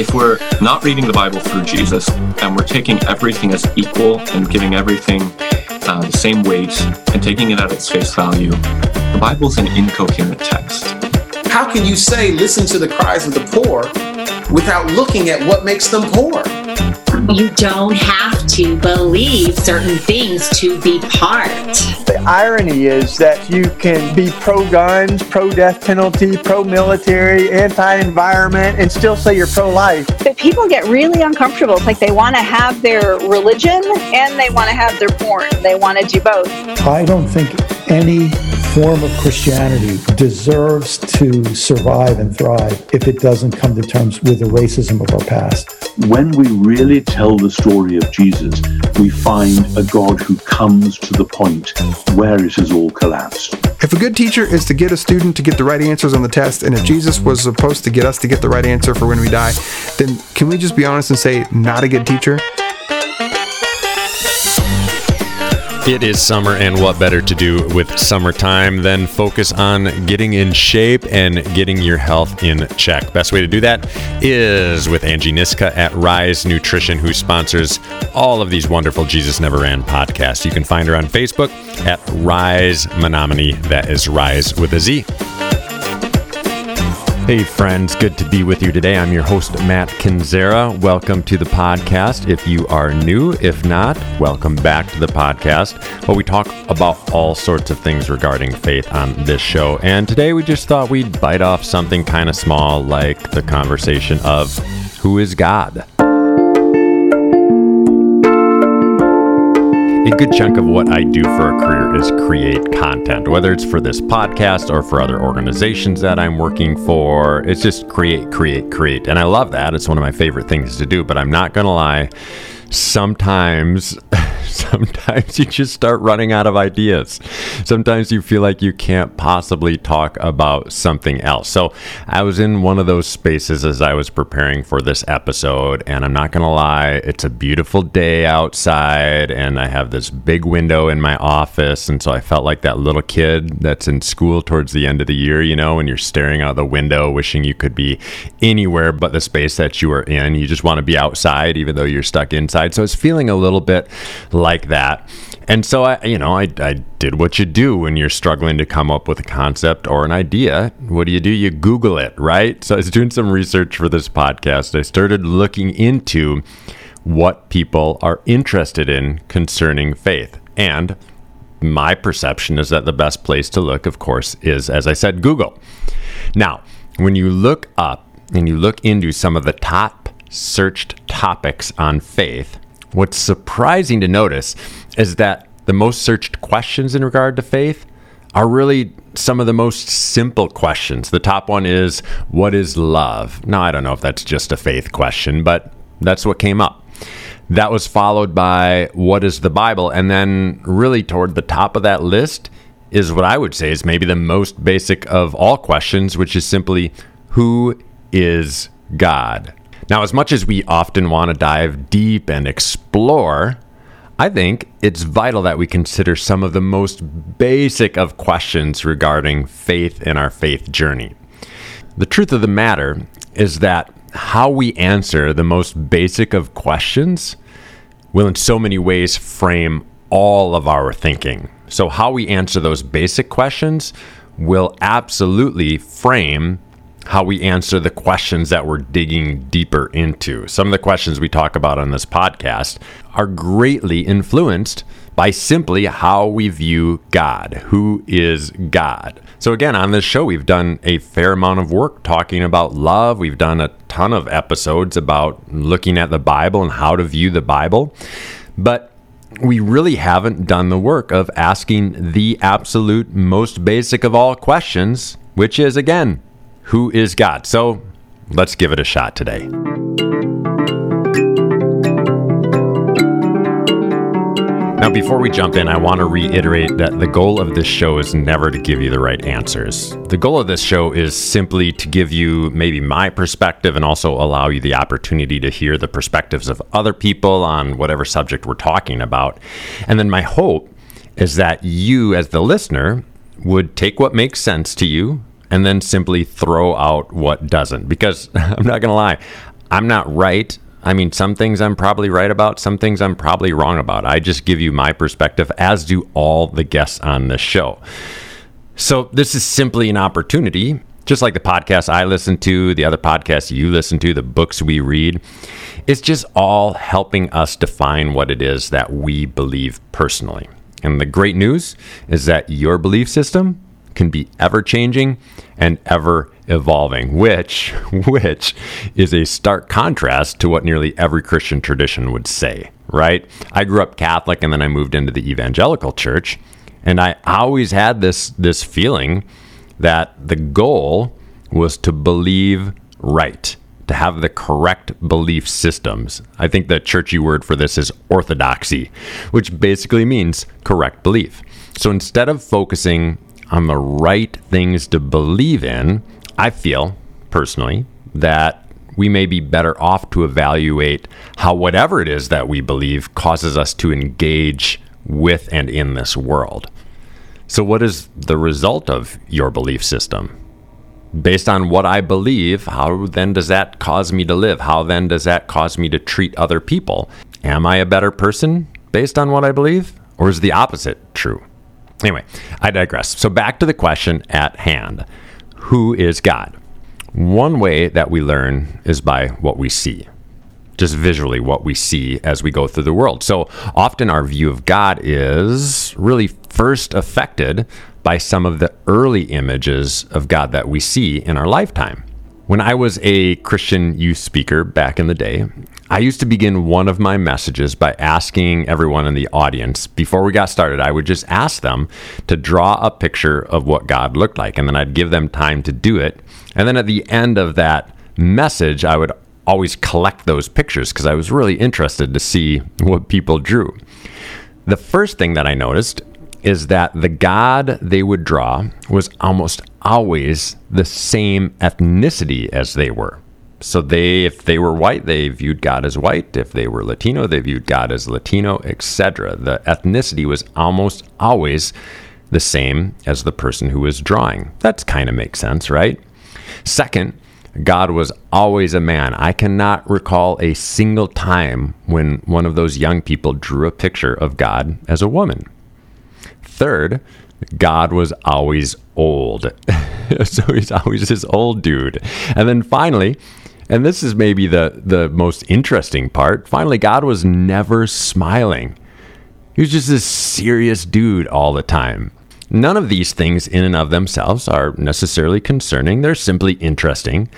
if we're not reading the Bible through Jesus and we're taking everything as equal and giving everything uh, the same weight and taking it at its face value, the Bible's an incoherent text. How can you say, listen to the cries of the poor without looking at what makes them poor? You don't have to believe certain things to be part. The irony is that you can be pro guns, pro death penalty, pro military, anti environment, and still say you're pro life. But people get really uncomfortable. It's like they want to have their religion and they want to have their porn. They want to do both. I don't think any form of Christianity deserves to survive and thrive if it doesn't come to terms with the racism of our past. When we really tell the story of Jesus, we find a God who comes to the point where it has all collapsed. If a good teacher is to get a student to get the right answers on the test, and if Jesus was supposed to get us to get the right answer for when we die, then can we just be honest and say, not a good teacher? It is summer, and what better to do with summertime than focus on getting in shape and getting your health in check? Best way to do that is with Angie Niska at Rise Nutrition, who sponsors all of these wonderful Jesus Never Ran podcasts. You can find her on Facebook at Rise Menominee. That is Rise with a Z. Hey, friends, good to be with you today. I'm your host, Matt Kinzera. Welcome to the podcast. If you are new, if not, welcome back to the podcast. Well, we talk about all sorts of things regarding faith on this show. And today we just thought we'd bite off something kind of small like the conversation of who is God? A good chunk of what I do for a career is create content, whether it's for this podcast or for other organizations that I'm working for. It's just create, create, create. And I love that. It's one of my favorite things to do, but I'm not going to lie. Sometimes sometimes you just start running out of ideas. Sometimes you feel like you can't possibly talk about something else. So I was in one of those spaces as I was preparing for this episode, and I'm not going to lie, it's a beautiful day outside, and I have this big window in my office. And so I felt like that little kid that's in school towards the end of the year, you know, when you're staring out the window, wishing you could be anywhere but the space that you are in. You just want to be outside, even though you're stuck inside. So I was feeling a little bit like that. And so I, you know, I, I did what you do when you're struggling to come up with a concept or an idea. What do you do? You Google it, right? So I was doing some research for this podcast. I started looking into what people are interested in concerning faith. And my perception is that the best place to look, of course, is, as I said, Google. Now, when you look up and you look into some of the top searched topics on faith, What's surprising to notice is that the most searched questions in regard to faith are really some of the most simple questions. The top one is, What is love? Now, I don't know if that's just a faith question, but that's what came up. That was followed by, What is the Bible? And then, really, toward the top of that list is what I would say is maybe the most basic of all questions, which is simply, Who is God? Now, as much as we often want to dive deep and explore, I think it's vital that we consider some of the most basic of questions regarding faith in our faith journey. The truth of the matter is that how we answer the most basic of questions will, in so many ways, frame all of our thinking. So, how we answer those basic questions will absolutely frame how we answer the questions that we're digging deeper into. Some of the questions we talk about on this podcast are greatly influenced by simply how we view God. Who is God? So, again, on this show, we've done a fair amount of work talking about love. We've done a ton of episodes about looking at the Bible and how to view the Bible. But we really haven't done the work of asking the absolute most basic of all questions, which is, again, who is God. So let's give it a shot today. Now, before we jump in, I want to reiterate that the goal of this show is never to give you the right answers. The goal of this show is simply to give you maybe my perspective and also allow you the opportunity to hear the perspectives of other people on whatever subject we're talking about. And then my hope is that you, as the listener, would take what makes sense to you and then simply throw out what doesn't. Because I'm not going to lie, I'm not right. I mean, some things I'm probably right about, some things I'm probably wrong about. I just give you my perspective, as do all the guests on this show. So, this is simply an opportunity, just like the podcast I listen to, the other podcasts you listen to, the books we read. It's just all helping us define what it is that we believe personally. And the great news is that your belief system can be ever changing and ever evolving, which which is a stark contrast to what nearly every Christian tradition would say, right? I grew up Catholic and then I moved into the evangelical church, and I always had this this feeling that the goal was to believe right, to have the correct belief systems. I think the churchy word for this is orthodoxy, which basically means correct belief. So instead of focusing on the right things to believe in, I feel personally that we may be better off to evaluate how whatever it is that we believe causes us to engage with and in this world. So, what is the result of your belief system? Based on what I believe, how then does that cause me to live? How then does that cause me to treat other people? Am I a better person based on what I believe? Or is the opposite true? Anyway, I digress. So, back to the question at hand Who is God? One way that we learn is by what we see, just visually what we see as we go through the world. So, often our view of God is really first affected by some of the early images of God that we see in our lifetime. When I was a Christian youth speaker back in the day, I used to begin one of my messages by asking everyone in the audience, before we got started, I would just ask them to draw a picture of what God looked like, and then I'd give them time to do it. And then at the end of that message, I would always collect those pictures because I was really interested to see what people drew. The first thing that I noticed is that the God they would draw was almost always the same ethnicity as they were. So they, if they were white, they viewed God as white. If they were Latino, they viewed God as Latino, etc. The ethnicity was almost always the same as the person who was drawing. That kind of makes sense, right? Second, God was always a man. I cannot recall a single time when one of those young people drew a picture of God as a woman. Third, God was always old. so he's always this old dude. And then finally, and this is maybe the, the most interesting part. Finally, God was never smiling. He was just this serious dude all the time. None of these things, in and of themselves, are necessarily concerning. They're simply interesting.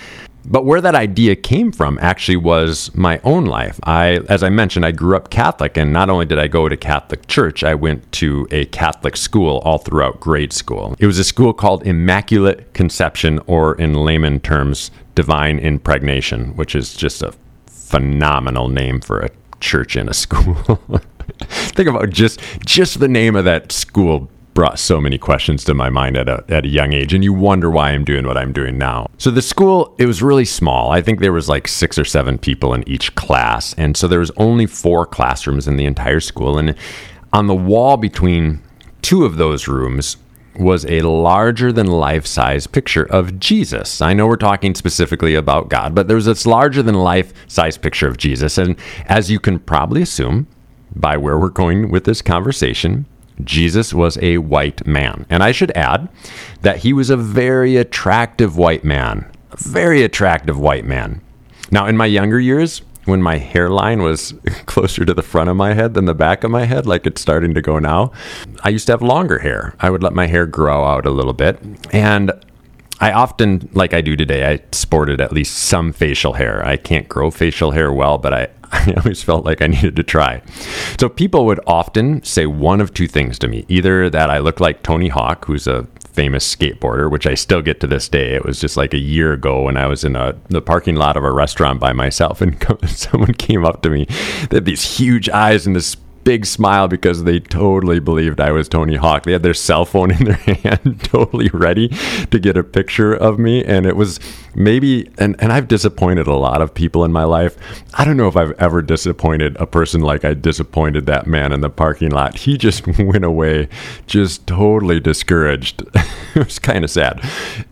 But where that idea came from actually was my own life. I, as I mentioned, I grew up Catholic, and not only did I go to Catholic church, I went to a Catholic school all throughout grade school. It was a school called Immaculate Conception, or in layman terms, Divine Impregnation, which is just a phenomenal name for a church in a school. Think about just just the name of that school brought so many questions to my mind at a, at a young age and you wonder why i'm doing what i'm doing now so the school it was really small i think there was like six or seven people in each class and so there was only four classrooms in the entire school and on the wall between two of those rooms was a larger than life size picture of Jesus. I know we're talking specifically about God, but there was this larger than life size picture of Jesus. And as you can probably assume by where we're going with this conversation, Jesus was a white man. And I should add that he was a very attractive white man. A very attractive white man. Now, in my younger years, when my hairline was closer to the front of my head than the back of my head, like it's starting to go now, I used to have longer hair. I would let my hair grow out a little bit. And I often, like I do today, I sported at least some facial hair. I can't grow facial hair well, but I, I always felt like I needed to try. So people would often say one of two things to me either that I look like Tony Hawk, who's a famous skateboarder, which I still get to this day. It was just like a year ago when I was in a, the parking lot of a restaurant by myself, and someone came up to me. They had these huge eyes and this big smile because they totally believed I was Tony Hawk. They had their cell phone in their hand, totally ready to get a picture of me. And it was maybe, and, and I've disappointed a lot of people in my life. I don't know if I've ever disappointed a person like I disappointed that man in the parking lot. He just went away just totally discouraged. it was kind of sad.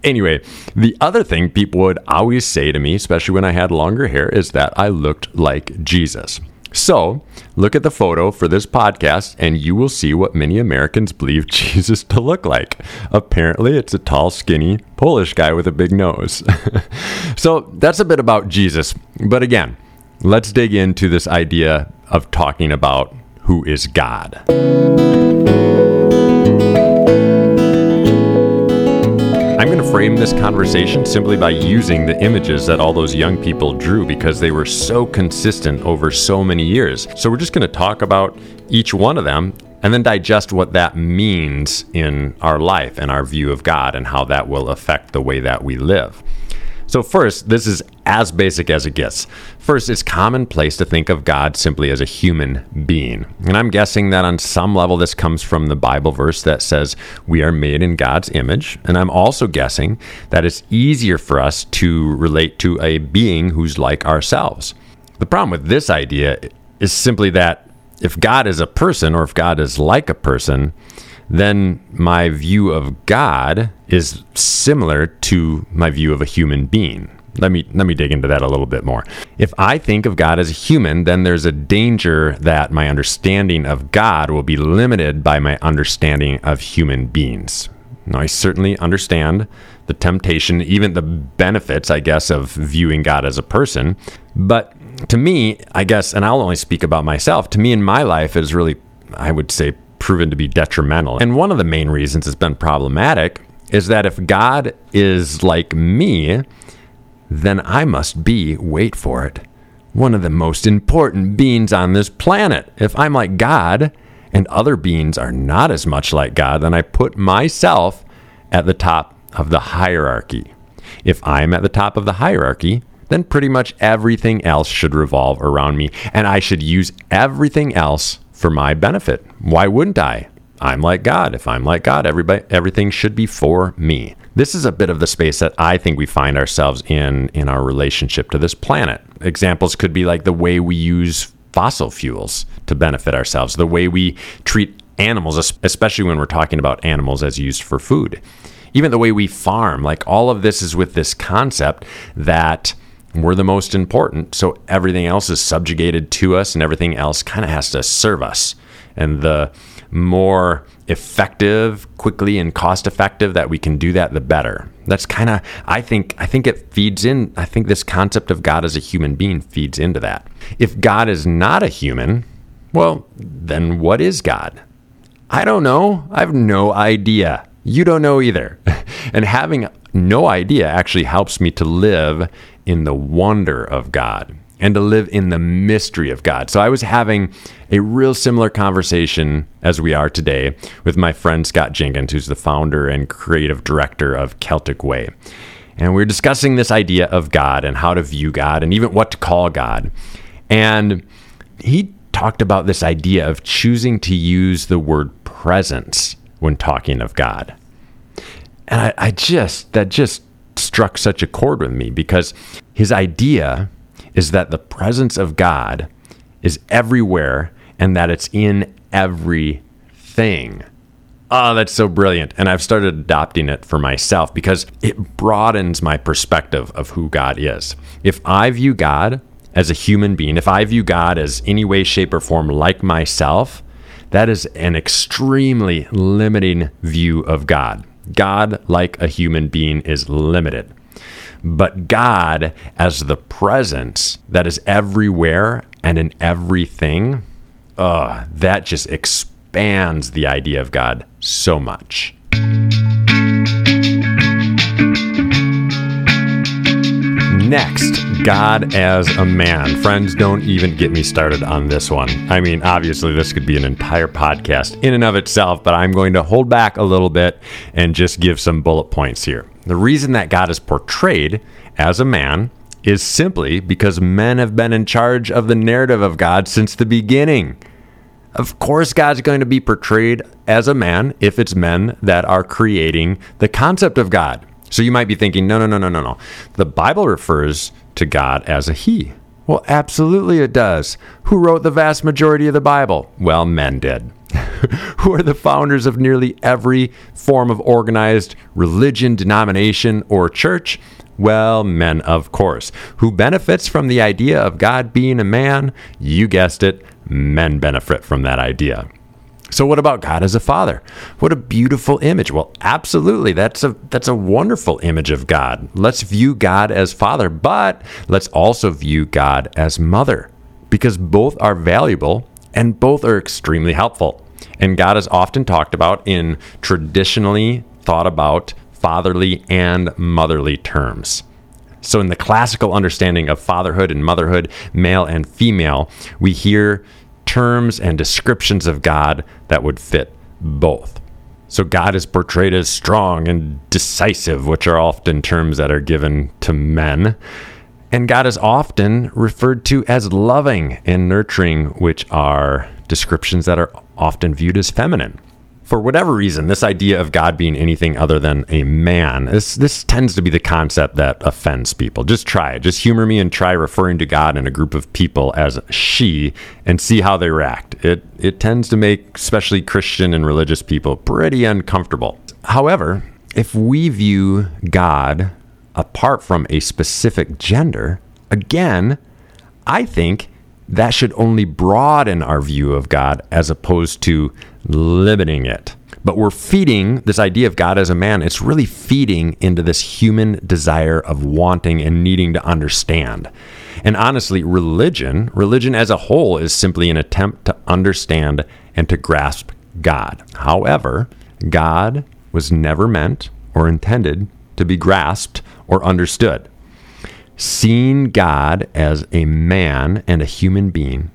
Anyway, the other thing people would always say to me, especially when I had longer hair, is that I looked like Jesus. So, look at the photo for this podcast and you will see what many Americans believe Jesus to look like. Apparently, it's a tall, skinny Polish guy with a big nose. so, that's a bit about Jesus. But again, let's dig into this idea of talking about who is God. I'm going to frame this conversation simply by using the images that all those young people drew because they were so consistent over so many years. So we're just going to talk about each one of them and then digest what that means in our life and our view of God and how that will affect the way that we live. So, first, this is as basic as it gets. First, it's commonplace to think of God simply as a human being. And I'm guessing that on some level this comes from the Bible verse that says we are made in God's image. And I'm also guessing that it's easier for us to relate to a being who's like ourselves. The problem with this idea is simply that if God is a person or if God is like a person, then my view of God is similar to my view of a human being. Let me let me dig into that a little bit more. If I think of God as a human, then there's a danger that my understanding of God will be limited by my understanding of human beings. Now, I certainly understand the temptation, even the benefits, I guess, of viewing God as a person. But to me, I guess, and I'll only speak about myself, to me in my life is really, I would say, proven to be detrimental. And one of the main reasons it's been problematic is that if God is like me, then I must be, wait for it, one of the most important beings on this planet. If I'm like God and other beings are not as much like God, then I put myself at the top of the hierarchy. If I'm at the top of the hierarchy, then pretty much everything else should revolve around me, and I should use everything else for my benefit. Why wouldn't I? I'm like God. If I'm like God, everybody everything should be for me. This is a bit of the space that I think we find ourselves in in our relationship to this planet. Examples could be like the way we use fossil fuels to benefit ourselves, the way we treat animals, especially when we're talking about animals as used for food. Even the way we farm, like all of this is with this concept that we're the most important. So everything else is subjugated to us, and everything else kind of has to serve us. And the more effective, quickly, and cost effective that we can do that, the better. That's kind of, I think, I think it feeds in. I think this concept of God as a human being feeds into that. If God is not a human, well, then what is God? I don't know. I have no idea. You don't know either. and having no idea actually helps me to live in the wonder of God and to live in the mystery of God. So I was having a real similar conversation as we are today with my friend Scott Jenkins, who's the founder and creative director of Celtic Way. And we are discussing this idea of God and how to view God and even what to call God. And he talked about this idea of choosing to use the word presence when talking of God. And I, I just, that just struck such a chord with me because his idea is that the presence of God is everywhere and that it's in everything. Oh, that's so brilliant. And I've started adopting it for myself because it broadens my perspective of who God is. If I view God as a human being, if I view God as any way, shape, or form like myself, that is an extremely limiting view of God. God, like a human being, is limited. But God, as the presence that is everywhere and in everything, uh, that just expands the idea of God so much. Next, God as a man. Friends, don't even get me started on this one. I mean, obviously, this could be an entire podcast in and of itself, but I'm going to hold back a little bit and just give some bullet points here. The reason that God is portrayed as a man is simply because men have been in charge of the narrative of God since the beginning. Of course, God's going to be portrayed as a man if it's men that are creating the concept of God. So you might be thinking, no, no, no, no, no, no. The Bible refers to God as a he. Well, absolutely it does. Who wrote the vast majority of the Bible? Well, men did. Who are the founders of nearly every form of organized religion, denomination, or church? Well, men, of course. Who benefits from the idea of God being a man? You guessed it, men benefit from that idea. So what about God as a father? What a beautiful image. Well, absolutely. That's a that's a wonderful image of God. Let's view God as father, but let's also view God as mother because both are valuable and both are extremely helpful. And God is often talked about in traditionally thought about fatherly and motherly terms. So, in the classical understanding of fatherhood and motherhood, male and female, we hear terms and descriptions of God that would fit both. So God is portrayed as strong and decisive, which are often terms that are given to men. And God is often referred to as loving and nurturing, which are descriptions that are often viewed as feminine for whatever reason, this idea of God being anything other than a man, this this tends to be the concept that offends people. Just try it. Just humor me and try referring to God in a group of people as she and see how they react. It it tends to make especially Christian and religious people pretty uncomfortable. However, if we view God apart from a specific gender, again, I think that should only broaden our view of God as opposed to limiting it. But we're feeding this idea of God as a man, it's really feeding into this human desire of wanting and needing to understand. And honestly, religion, religion as a whole, is simply an attempt to understand and to grasp God. However, God was never meant or intended to be grasped or understood. Seeing God as a man and a human being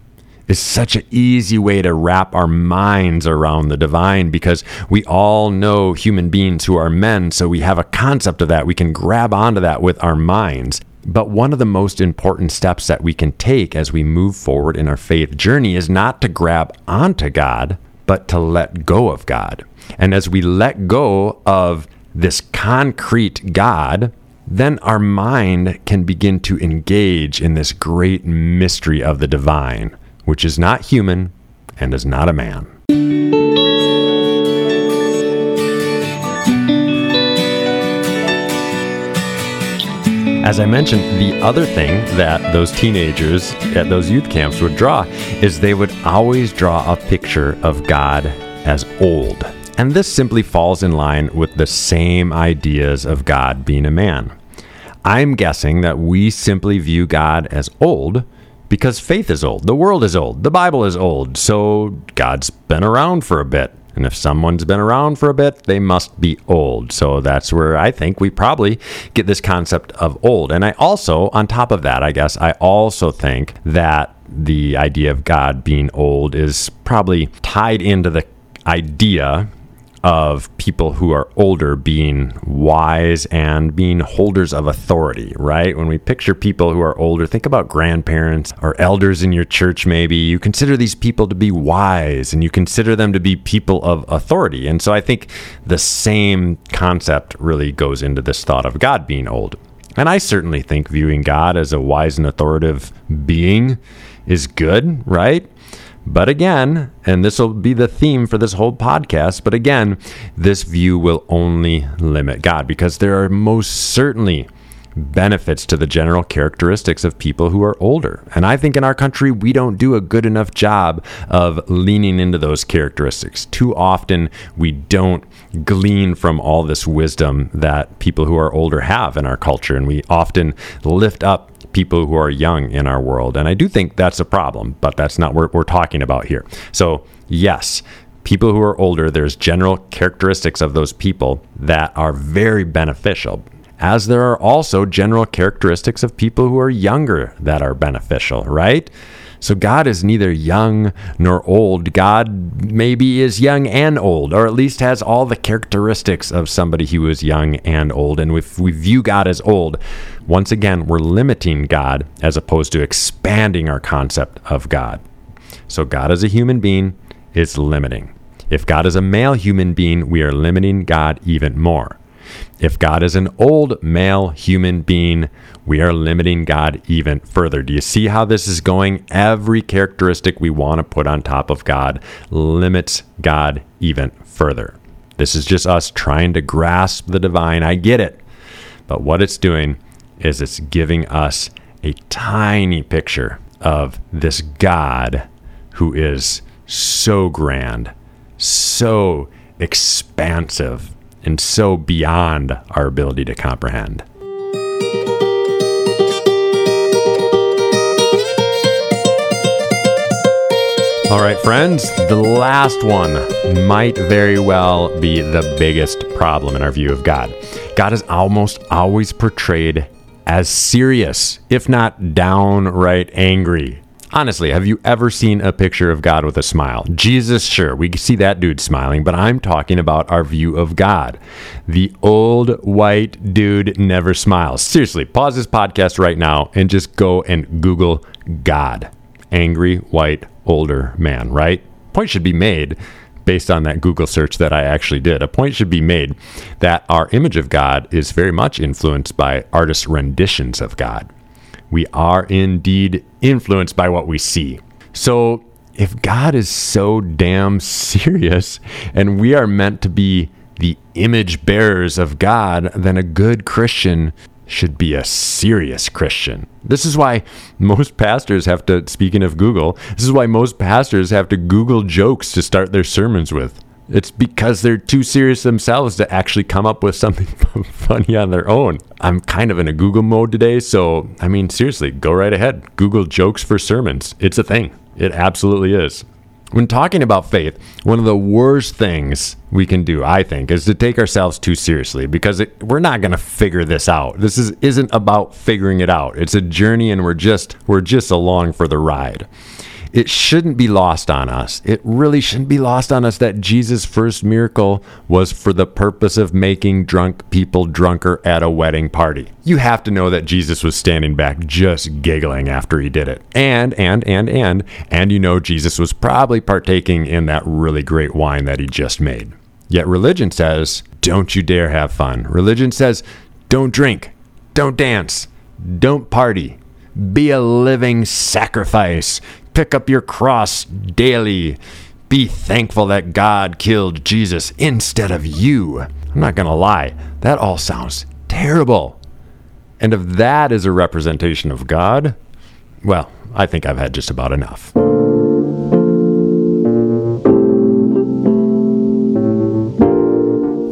is such an easy way to wrap our minds around the divine because we all know human beings who are men, so we have a concept of that. We can grab onto that with our minds. But one of the most important steps that we can take as we move forward in our faith journey is not to grab onto God, but to let go of God. And as we let go of this concrete God, then our mind can begin to engage in this great mystery of the divine, which is not human and is not a man. As I mentioned, the other thing that those teenagers at those youth camps would draw is they would always draw a picture of God as old. And this simply falls in line with the same ideas of God being a man. I'm guessing that we simply view God as old because faith is old, the world is old, the Bible is old, so God's been around for a bit. And if someone's been around for a bit, they must be old. So that's where I think we probably get this concept of old. And I also, on top of that, I guess, I also think that the idea of God being old is probably tied into the idea of people who are older being wise and being holders of authority, right? When we picture people who are older, think about grandparents or elders in your church, maybe. You consider these people to be wise and you consider them to be people of authority. And so I think the same concept really goes into this thought of God being old. And I certainly think viewing God as a wise and authoritative being is good, right? But again, and this will be the theme for this whole podcast, but again, this view will only limit God because there are most certainly benefits to the general characteristics of people who are older. And I think in our country, we don't do a good enough job of leaning into those characteristics. Too often, we don't glean from all this wisdom that people who are older have in our culture. And we often lift up people who are young in our world. And I do think that's a problem, but that's not what we're talking about here. So, yes, people who are older, there's general characteristics of those people that are very beneficial. As there are also general characteristics of people who are younger that are beneficial, right? So God is neither young nor old. God maybe is young and old, or at least has all the characteristics of somebody who is young and old. And if we view God as old, once again, we're limiting God as opposed to expanding our concept of God. So God as a human being, is limiting. If God is a male human being, we are limiting God even more. If God is an old male human being, we are limiting God even further. Do you see how this is going? Every characteristic we want to put on top of God limits God even further. This is just us trying to grasp the divine. I get it. But what it's doing is it's giving us a tiny picture of this God who is so grand, so expansive, and so beyond our ability to comprehend. All right, friends, the last one might very well be the biggest problem in our view of God. God is almost always portrayed as serious, if not downright angry. Honestly, have you ever seen a picture of God with a smile? Jesus, sure, we see that dude smiling, but I'm talking about our view of God. The old white dude never smiles. Seriously, pause this podcast right now and just go and Google God. Angry white older man, right? Point should be made based on that Google search that I actually did. A point should be made that our image of God is very much influenced by artists' renditions of God we are indeed influenced by what we see. So, if God is so damn serious and we are meant to be the image bearers of God, then a good Christian should be a serious Christian. This is why most pastors have to, speaking of Google, this is why most pastors have to Google jokes to start their sermons with. It's because they're too serious themselves to actually come up with something funny on their own. I'm kind of in a Google mode today, so I mean, seriously, go right ahead. Google jokes for sermons. It's a thing. It absolutely is. When talking about faith, one of the worst things we can do, I think, is to take ourselves too seriously because it, we're not going to figure this out. This is, isn't about figuring it out. It's a journey, and we're just we're just along for the ride it shouldn't be lost on us. It really shouldn't be lost on us that Jesus' first miracle was for the purpose of making drunk people drunker at a wedding party. You have to know that Jesus was standing back just giggling after he did it. And, and, and, and, and you know Jesus was probably partaking in that really great wine that he just made. Yet religion says, don't you dare have fun. Religion says, don't drink, don't dance, don't party. Be a living sacrifice pick up your cross daily. Be thankful that God killed Jesus instead of you. I'm not going to lie, that all sounds terrible. And if that is a representation of God, well, I think I've had just about enough.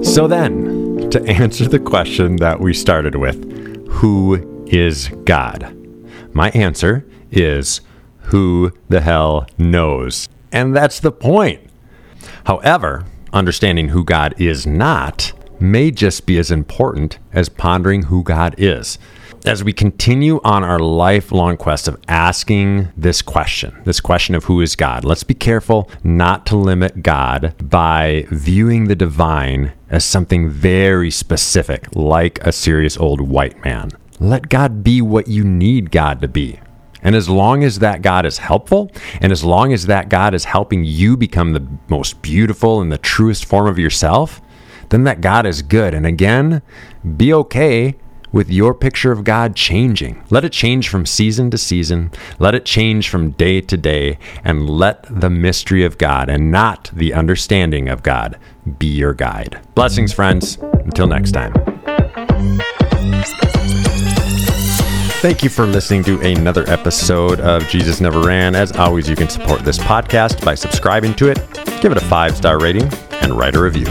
So then, to answer the question that we started with, who is God? My answer is who the hell knows? And that's the point. However, understanding who God is not may just be as important as pondering who God is. As we continue on our lifelong quest of asking this question, this question of who is God, let's be careful not to limit God by viewing the divine as something very specific, like a serious old white man. Let God be what you need God to be. And as long as that God is helpful, and as long as that God is helping you become the most beautiful and the truest form of yourself, then that God is good. And again, be okay with your picture of God changing. Let it change from season to season. Let it change from day to day. And let the mystery of God and not the understanding of God be your guide. Blessings, friends. Until next time. Thank you for listening to another episode of Jesus Never Ran. As always, you can support this podcast by subscribing to it, give it a five star rating, and write a review.